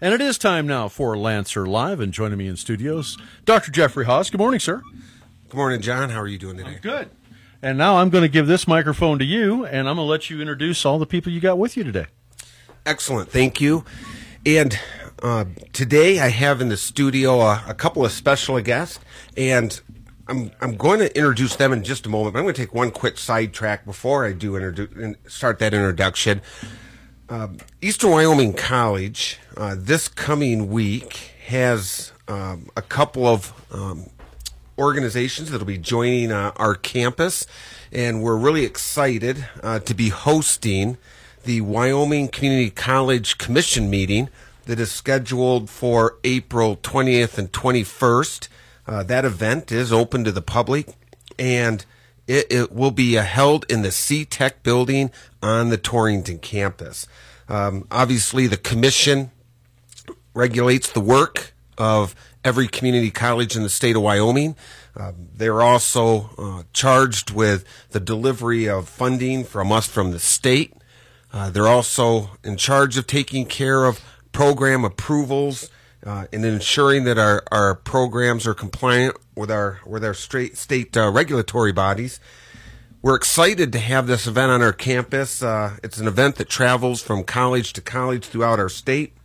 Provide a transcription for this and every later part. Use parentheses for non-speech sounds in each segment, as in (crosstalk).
And it is time now for Lancer Live, and joining me in studios, Dr. Jeffry Hawes. Good morning, sir. Good morning, John. How are you doing today? I'm good. And now I'm going to give this microphone to you, and I'm going to let you introduce all the people you got with you today. Excellent. Thank you. And uh, today I have in the studio a, a couple of special guests, and I'm, I'm going to introduce them in just a moment, but I'm going to take one quick sidetrack before I do introdu- start that introduction. Uh, Eastern Wyoming College uh, this coming week has um, a couple of um, organizations that will be joining uh, our campus, and we're really excited uh, to be hosting the Wyoming Community College Commission meeting that is scheduled for April 20th and 21st. Uh, that event is open to the public, and it, it will be held in the C-TEC building on the Torrington campus. Um, obviously, the commission regulates the work of every community college in the state of Wyoming. Uh, they're also uh, charged with the delivery of funding from us from the state. Uh, they're also in charge of taking care of program approvals uh, and ensuring that our, our programs are compliant with our with our straight state uh, regulatory bodies. We're excited to have this event on our campus. Uh, it's an event that travels from college to college throughout our state.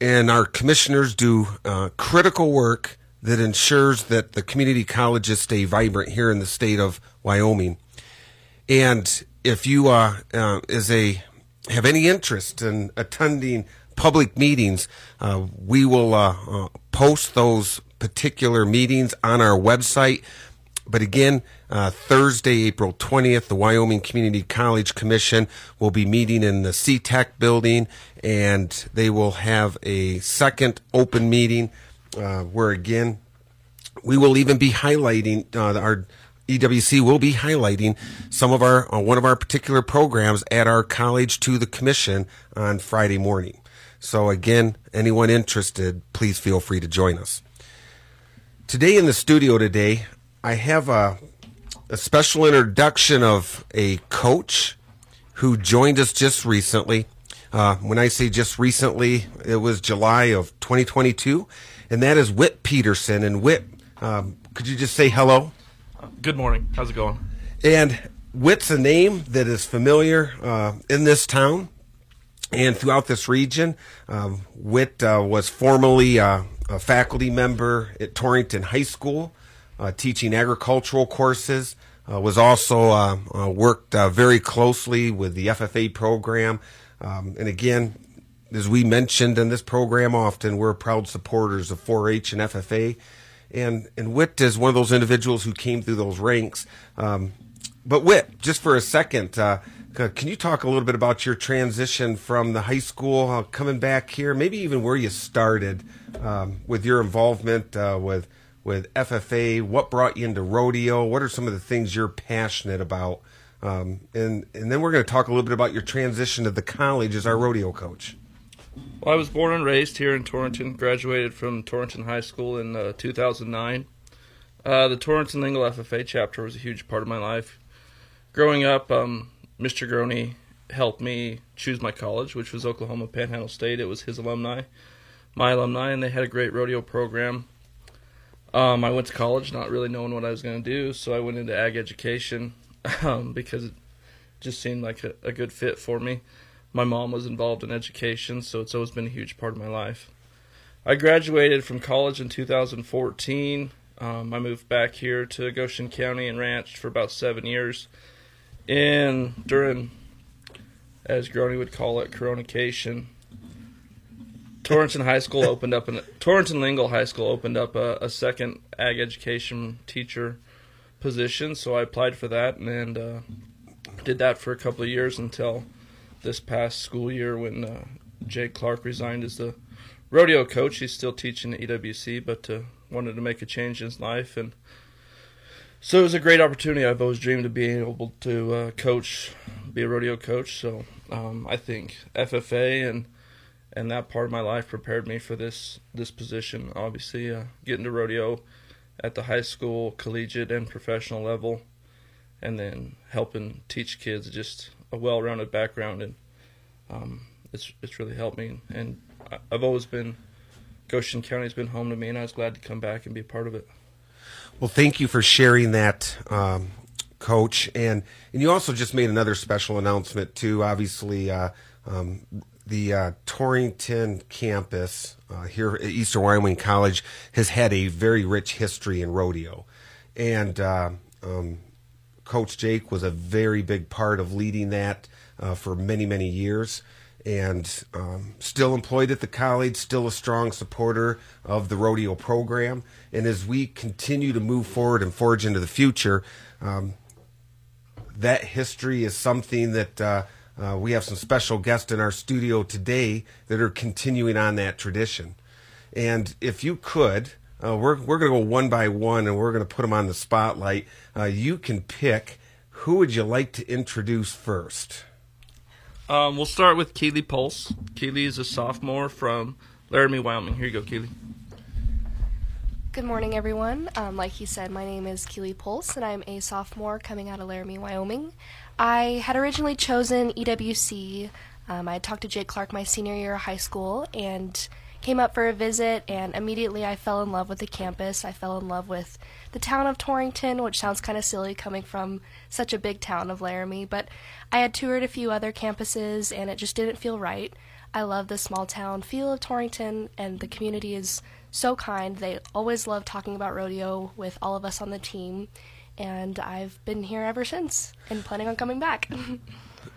And our commissioners do uh, critical work that ensures that the community colleges stay vibrant here in the state of Wyoming. And if you uh, uh, is a have any interest in attending public meetings, uh, we will uh, uh, post those particular meetings on our website. But again, uh, Thursday, April 20th, the Wyoming Community College Commission will be meeting in the C-TEC building, and they will have a second open meeting uh, where, again, we will even be highlighting uh, our EWC will be highlighting some of our uh, one of our particular programs at our college to the commission on Friday morning. So again, anyone interested, please feel free to join us. Today in the studio today, I have a, a special introduction of a coach who joined us just recently. Uh, when I say just recently, it was July of 2022, and that is Whit Petersen. And Whit, um, could you just say hello? Good morning. How's it going? And Whit's a name that is familiar uh, in this town and throughout this region. Um, Whit uh, was formerly uh, a faculty member at Torrington High School uh, teaching agricultural courses. Uh, was also uh, uh, worked uh, very closely with the FFA program, um, and again, as we mentioned in this program often, we're proud supporters of 4-H and FFA, and and Whit is one of those individuals who came through those ranks. Um, but Whit, just for a second, uh, can you talk a little bit about your transition from the high school uh, coming back here, maybe even where you started um, with your involvement with with FFA? What brought you into rodeo? What are some of the things you're passionate about? Um, and and then we're going to talk a little bit about your transition to the college as our rodeo coach. Well, I was born and raised here in Torrington. Graduated from Torrington High School in uh, 2009. Uh, the Torrington Lingle FFA chapter was a huge part of my life. Growing up, um, Mr. Groney helped me choose my college, which was Oklahoma Panhandle State. It was his alumni, my alumni, and they had a great rodeo program. Um, I went to college not really knowing what I was going to do, so I went into ag education (laughs) um, because it just seemed like a, a, good fit for me. My mom was involved in education, so it's always been a huge part of my life. I graduated from college in 2014. Um, I moved back here to Goshen County and ranched for about seven years. And during, as Groney would call it, coronation, Torrington High School opened up, and Torrington Lingle High School opened up a, a, second ag education teacher position. So I applied for that and uh, did that for a couple of years until this past school year when uh, Jake Clark resigned as the rodeo coach. He's still teaching at EWC, but uh, wanted to make a change in his life and. So it was a great opportunity. I've always dreamed of being able to uh, coach, be a rodeo coach. So um, I think FFA and and that part of my life prepared me for this this position. Obviously, uh, getting to rodeo at the high school, collegiate, and professional level, and then helping teach kids just a well-rounded background, and um, it's it's really helped me. And I've always been Goshen County's been home to me, and I was glad to come back and be a part of it. Well, thank you for sharing that, um, Coach. And and you also just made another special announcement too. Obviously, uh, um, the uh, Torrington campus uh, here at Eastern Wyoming College has had a very rich history in rodeo, and uh, um, Coach Jake was a very big part of leading that uh, for many many years. And um, still employed at the college, still a strong supporter of the rodeo program. And as we continue to move forward and forge into the future, um, that history is something that uh, we have some special guests in our studio today that are continuing on that tradition. And if you could, uh, we're, we're going to go one by one and we're going to put them on the spotlight. Uh, you can pick who would you like to introduce first? Um, we'll start with Keeley Puls. Keeley is a sophomore from Laramie, Wyoming. Here you go, Keeley. Good morning, everyone. Um, like he said, my name is Keeley Puls, and I'm a sophomore coming out of Laramie, Wyoming. I had originally chosen EWC. Um, I had talked to Jake Clark my senior year of high school and came up for a visit, and immediately I fell in love with the campus. I fell in love with the town of Torrington, which sounds kind of silly coming from such a big town of Laramie, but I had toured a few other campuses, and it just didn't feel right. I love the small town feel of Torrington, and the community is so kind. They always love talking about rodeo with all of us on the team, and I've been here ever since and planning on coming back.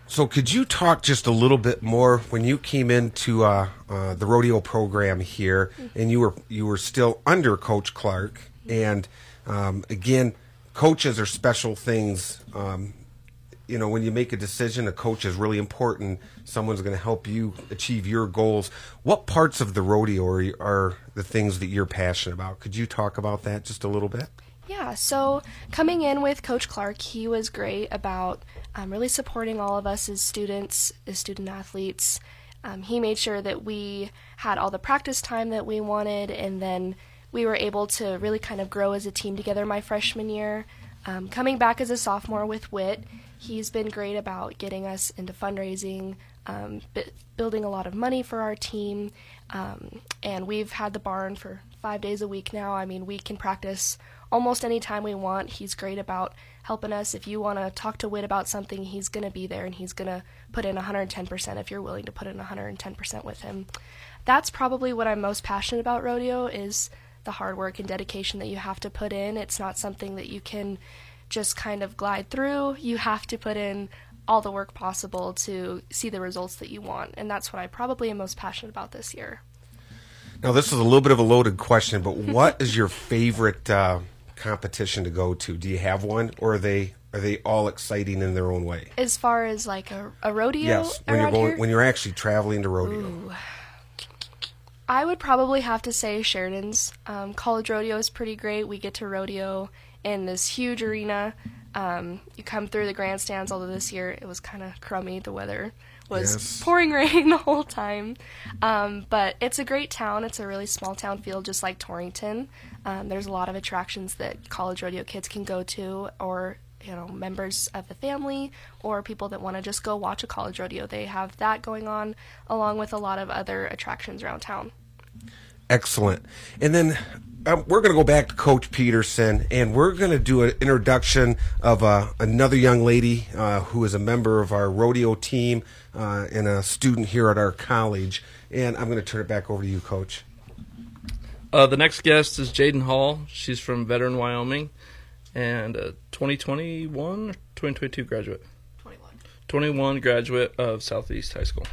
So, could you talk just a little bit more when you came into uh, uh, the rodeo program here, and you were you were still under Coach Clark, and um, again, coaches are special things. Um, you know, when you make a decision, a coach is really important. Someone's going to help you achieve your goals. What parts of the rodeo are, are the things that you're passionate about? Could you talk about that just a little bit? Yeah, so coming in with Coach Clark, he was great about um, really supporting all of us as students, as student athletes. Um, he made sure that we had all the practice time that we wanted, and then we were able to really kind of grow as a team together my freshman year. Um, coming back as a sophomore with Whit, he's been great about getting us into fundraising, um, b- building a lot of money for our team, um, and we've had the barn for five days a week now. I mean, we can practice almost any time we want. He's great about helping us. If you want to talk to Whit about something, he's going to be there and he's going to put in 110% if you're willing to put in 110% with him. That's probably what I'm most passionate about rodeo is the hard work and dedication that you have to put in. It's not something that you can just kind of glide through. You have to put in all the work possible to see the results that you want. And that's what I probably am most passionate about this year. Now, this is a little bit of a loaded question, but what is your favorite uh, competition to go to? Do you have one, or are they are they all exciting in their own way? As far as like a, a rodeo yes, when you're going here, when you're actually traveling to rodeo. Ooh. I would probably have to say Sheridan's. Um, college rodeo is pretty great. We get to rodeo in this huge arena. Um, you come through the grandstands, although this year it was kind of crummy. The weather was Yes. pouring (laughs) rain the whole time. Um, but it's a great town. It's a really small town feel, just like Torrington. Um, there's a lot of attractions that college rodeo kids can go to, or you know, members of the family, or people that want to just go watch a college rodeo. They have that going on, along with a lot of other attractions around town. Excellent. And then um, we're going to go back to Coach Petersen, and we're going to do an introduction of uh, another young lady uh, who is a member of our rodeo team uh, and a student here at our college. And I'm going to turn it back over to you, Coach. Uh, the next guest is Jadyn Hall. She's from Veteran, Wyoming, and a 2021 or 2022 graduate. 21. 21 graduate of Southeast High School.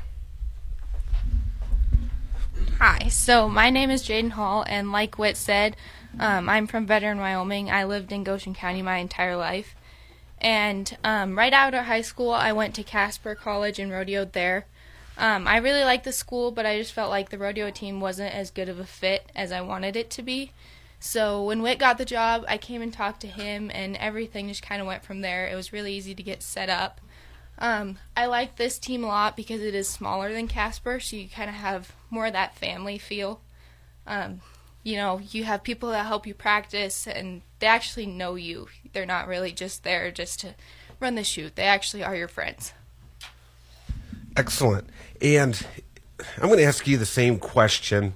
Hi, so my name is Jadyn Hall, and like Whit said, um, I'm from Veteran, Wyoming. I lived in Goshen County my entire life. And um, right out of high school, I went to Casper College and rodeoed there. Um, I really liked the school, but I just felt like the rodeo team wasn't as good of a fit as I wanted it to be. So when Whit got the job, I came and talked to him, and everything just kind of went from there. It was really easy to get set up. Um, I like this team a lot because it is smaller than Casper, so you kind of have more of that family feel. Um, you know, you have people that help you practice, and they actually know you. They're not really just there just to run the chute. They actually are your friends. Excellent. And I'm going to ask you the same question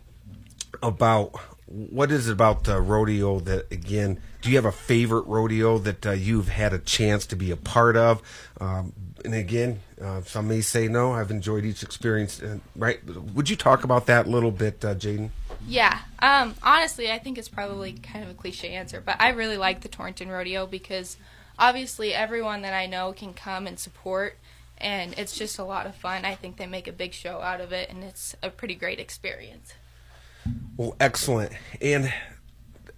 about what is it about the rodeo that again do you have a favorite rodeo that uh, you've had a chance to be a part of um, and again uh, some may say no i've enjoyed each experience uh, right would you talk about that a little bit uh, jadyn Yeah. Um, honestly, I think it's probably kind of a cliche answer, but I really like the Torrington Rodeo because obviously everyone that I know can come and support, and it's just a lot of fun. I think they make a big show out of it, and it's a pretty great experience. Well, excellent. And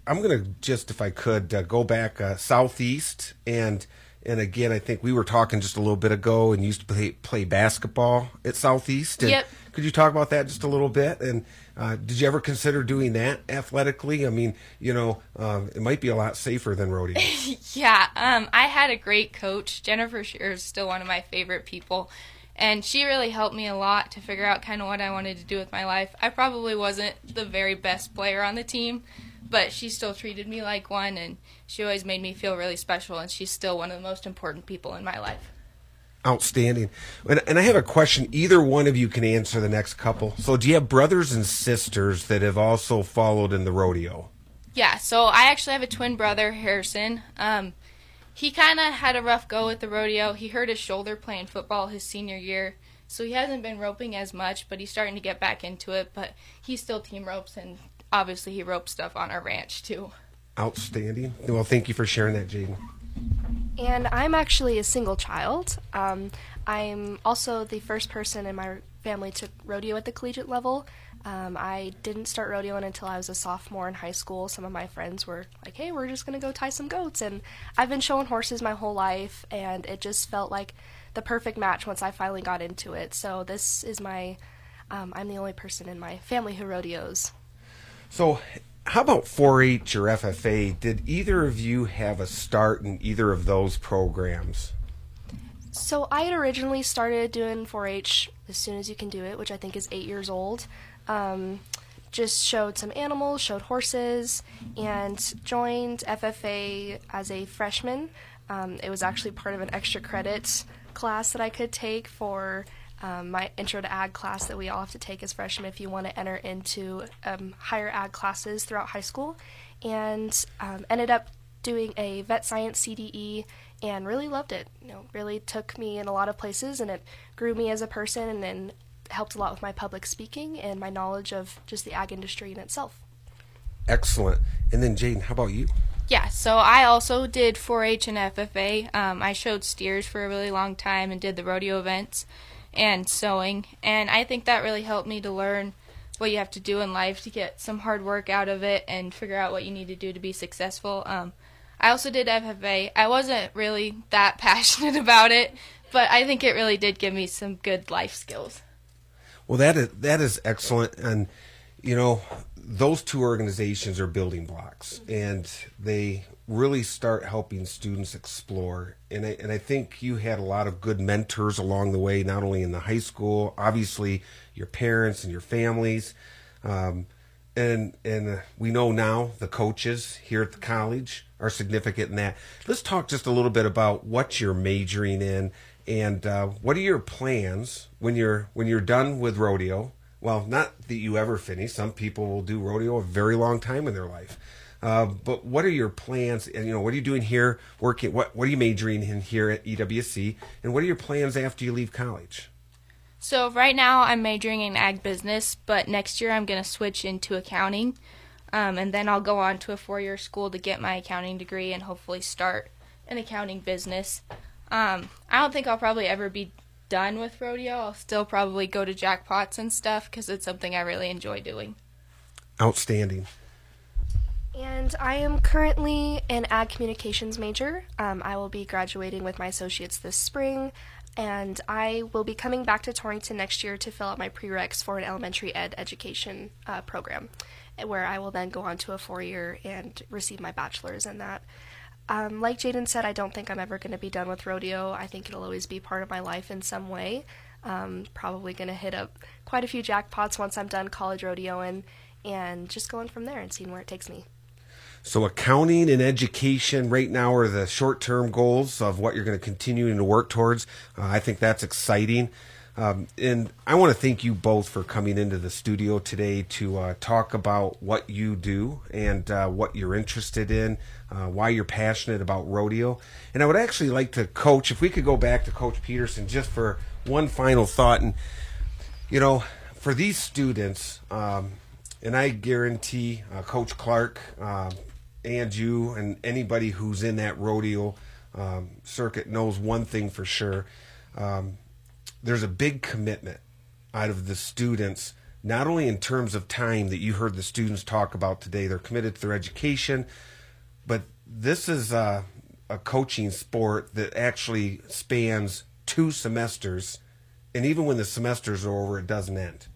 I'm going to just, if I could, uh, go back uh, southeast and and again, I think we were talking just a little bit ago, and used to play play basketball at Southeast. And Yep. Could you talk about that just a little bit? And uh, did you ever consider doing that athletically? I mean, you know, um, it might be a lot safer than rodeo. (laughs) Yeah, um, I had a great coach. Jennifer Shear is still one of my favorite people. And she really helped me a lot to figure out kind of what I wanted to do with my life. I probably wasn't the very best player on the team, but she still treated me like one, and she always made me feel really special, and she's still one of the most important people in my life. Outstanding. And, and I have a question. Either one of you can answer the next couple. So, do you have brothers and sisters that have also followed in the rodeo? Yeah, so I actually have a twin brother, Harrison. Um, he kind of had a rough go with the rodeo. He hurt his shoulder playing football his senior year, so he hasn't been roping as much, but he's starting to get back into it. But he still team ropes, and obviously he ropes stuff on our ranch too. Outstanding. Well, thank you for sharing that, Jadyn. And I'm actually a single child. Um, I'm also the first person in my family to rodeo at the collegiate level. Um, I didn't start rodeoing until I was a sophomore in high school. Some of my friends were like, hey, we're just going to go tie some goats. And I've been showing horses my whole life, and it just felt like the perfect match once I finally got into it. So this is my, um, I'm the only person in my family who rodeos. So, how about 4 H or FFA? Did either of you have a start in either of those programs? So I had originally started doing 4-H as soon as you can do it, which I think is eight years old. Um, just showed some animals, showed horses, and joined FFA as a freshman. Um, it was actually part of an extra credit class that I could take for um, my intro to ag class that we all have to take as freshmen if you want to enter into um, higher ag classes throughout high school, and um, ended up doing a vet science CDE and really loved it. You know, really took me in a lot of places and it grew me as a person and then helped a lot with my public speaking and my knowledge of just the ag industry in itself. Excellent. And then, Jadyn, how about you? Yeah, so I also did 4-H and FFA. Um, I showed steers for a really long time and did the rodeo events and sewing, and I think that really helped me to learn what you have to do in life to get some hard work out of it and figure out what you need to do to be successful. Um, I also did FFA. I wasn't really that (laughs) passionate about it, but I think it really did give me some good life skills. Well, that is that is excellent, and you know those two organizations are building blocks, and they really start helping students explore. And I, and I think you had a lot of good mentors along the way, not only in the high school, obviously your parents and your families, um, and and we know now the coaches here at the college are significant in that. Let's talk just a little bit about what you're majoring in and uh, what are your plans when you're when you're done with rodeo? Well, not that you ever finish. Some people will do rodeo a very long time in their life. Uh, but what are your plans? And you know, what are you doing here? Working? What What are you majoring in here at EWC? And what are your plans after you leave college? So right now I'm majoring in ag business, but next year I'm going to switch into accounting, um, and then I'll go on to a four-year school to get my accounting degree and hopefully start an accounting business. Um, I don't think I'll probably ever be done with rodeo. I'll still probably go to jackpots and stuff because it's something I really enjoy doing. Outstanding. And I am currently an ag communications major. Um, I will be graduating with my associates this spring, and I will be coming back to Torrington next year to fill out my prereqs for an elementary ed education uh, program, where I will then go on to a four year and receive my bachelor's in that. Um, like Jadyn said, I don't think I'm ever going to be done with rodeo. I think it'll always be part of my life in some way. Um, probably going to hit up quite a few jackpots once I'm done college rodeoing and just going from there and seeing where it takes me. So, accounting and education right now are the short term goals of what you're going to continue to work towards. Uh, I think that's exciting. Um, and I want to thank you both for coming into the studio today to uh, talk about what you do and uh, what you're interested in, uh, why you're passionate about rodeo. And I would actually like to coach, if we could go back to Coach Petersen just for one final thought. And, you know, for these students, um, and I guarantee uh, Coach Clark um, and you and anybody who's in that rodeo um, circuit knows one thing for sure. There's a big commitment out of the students, not only in terms of time that you heard the students talk about today, they're committed to their education, but this is a, a coaching sport that actually spans two semesters, and even when the semesters are over, it doesn't end.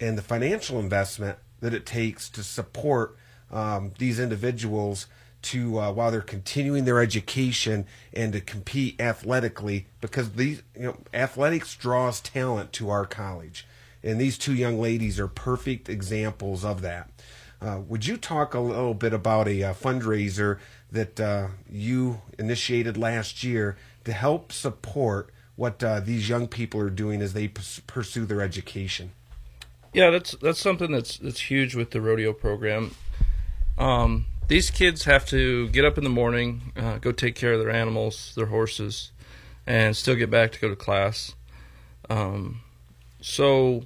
And the financial investment that it takes to support um, these individuals to uh, while they're continuing their education and to compete athletically because these you know athletics draws talent to our college. And these two young ladies are perfect examples of that. Uh, would you talk a little bit about a, uh, fundraiser that uh, you initiated last year to help support what uh, these young people are doing as they pursue their education? Yeah that's that's something that's that's huge with the rodeo program. Um, these kids have to get up in the morning, uh, go take care of their animals, their horses, and still get back to go to class. Um, so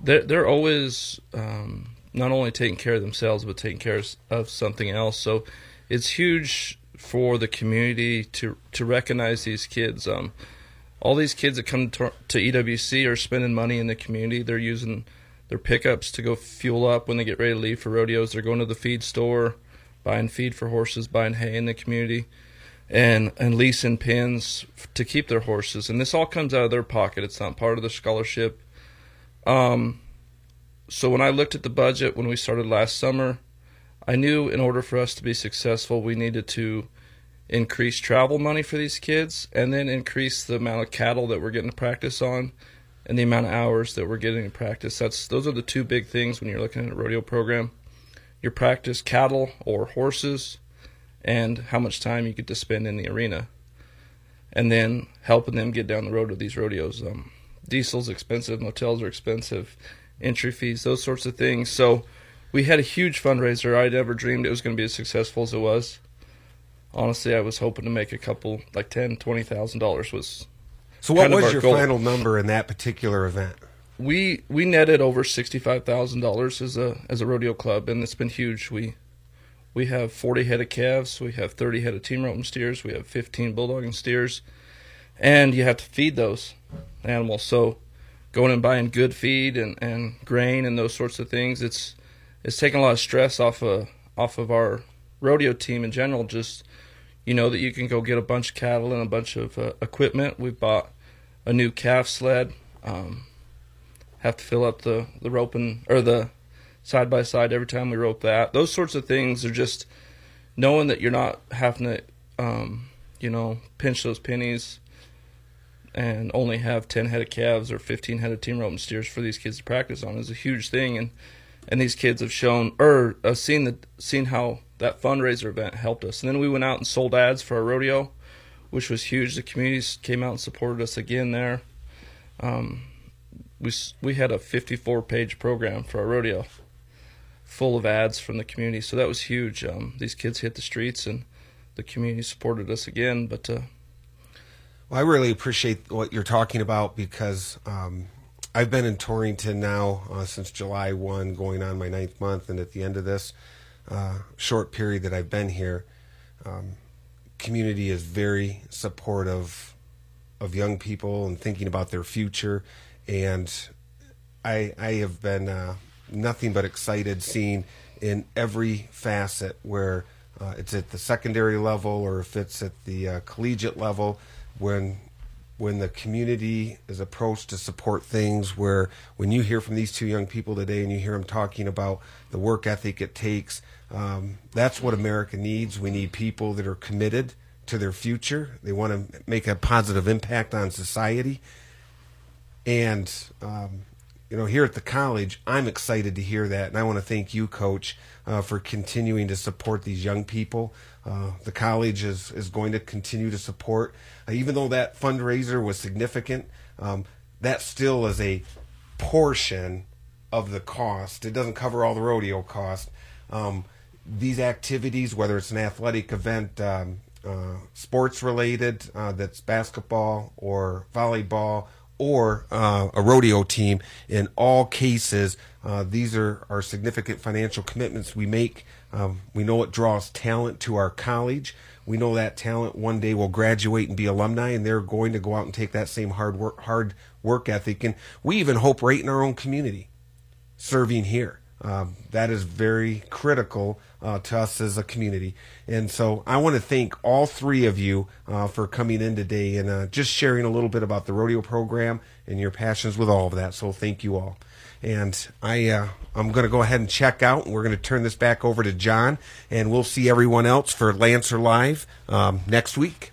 they're, they're always um, not only taking care of themselves, but taking care of something else. So it's huge for the community to to recognize these kids. Um, all these kids that come to, to EWC are spending money in the community. They're using their pickups to go fuel up when they get ready to leave for rodeos. They're going to the feed store, buying feed for horses, buying hay in the community, and and leasing pins to keep their horses. And this all comes out of their pocket. It's not part of the scholarship. Um, so when I looked at the budget when we started last summer, I knew in order for us to be successful, we needed to increase travel money for these kids and then increase the amount of cattle that we're getting to practice on and the amount of hours that we're getting in practice. That's those are the two big things when you're looking at a rodeo program. Your practice cattle or horses and how much time you get to spend in the arena. And then helping them get down the road to these rodeos. Um, diesel's expensive, motels are expensive, entry fees, those sorts of things. So we had a huge fundraiser. I never dreamed it was going to be as successful as it was. Honestly, I was hoping to make a couple, like ten, twenty thousand dollars was so, what was your goal. final number in that particular event? We we netted over sixty five thousand dollars as a as a rodeo club, and it's been huge. We we have forty head of calves, we have thirty head of team roping steers, we have fifteen bulldogging steers, and you have to feed those animals. So, going and buying good feed and, and grain and those sorts of things, it's it's taking a lot of stress off of off of our rodeo team in general. Just you know that you can go get a bunch of cattle and a bunch of uh, equipment. We bought a new calf sled. Um, have to fill up the the roping or the side by side every time we rope that. Those sorts of things are just knowing that you're not having to, um, you know, pinch those pennies and only have 10 head of calves or 15 head of team roping steers for these kids to practice on is a huge thing. And and these kids have shown or uh, seen the seen how that fundraiser event helped us. And then we went out and sold ads for our rodeo, which was huge. The community came out and supported us again there. Um, we we had a 54 page program for our rodeo, full of ads from the community. So that was huge. Um, these kids hit the streets and the community supported us again. But uh, well, I really appreciate what you're talking about because um, I've been in Torrington now uh, since July 1, going on my ninth month, and at the end of this uh, short period that I've been here, um, community is very supportive of young people and thinking about their future, and I I have been uh, nothing but excited seeing in every facet where uh, it's at the secondary level or if it's at the uh, collegiate level when when the community is approached to support things where when you hear from these two young people today and you hear them talking about the work ethic it takes um, that's what america needs we need people that are committed to their future they want to make a positive impact on society and um, you know here at the college i'm excited to hear that and i want to thank you coach uh, for continuing to support these young people uh, the college is, is going to continue to support, uh, even though that fundraiser was significant. Um, that still is a portion of the cost. It doesn't cover all the rodeo cost. Um, these activities, whether it's an athletic event, um, uh, sports related, uh, that's basketball or volleyball or uh, a rodeo team, in all cases, uh, these are, are significant financial commitments we make. Um, we know it draws talent to our college. We know that talent one day will graduate and be alumni, and they're going to go out and take that same hard work, hard work ethic. And we even hope right in our own community, serving here. Um, that is very critical uh, to us as a community. And so I want to thank all three of you uh, for coming in today and uh, just sharing a little bit about the rodeo program and your passions with all of that. So thank you all. And I, uh, I'm going to go ahead and check out, we're going to turn this back over to John, and we'll see everyone else for Lancer Live um, next week.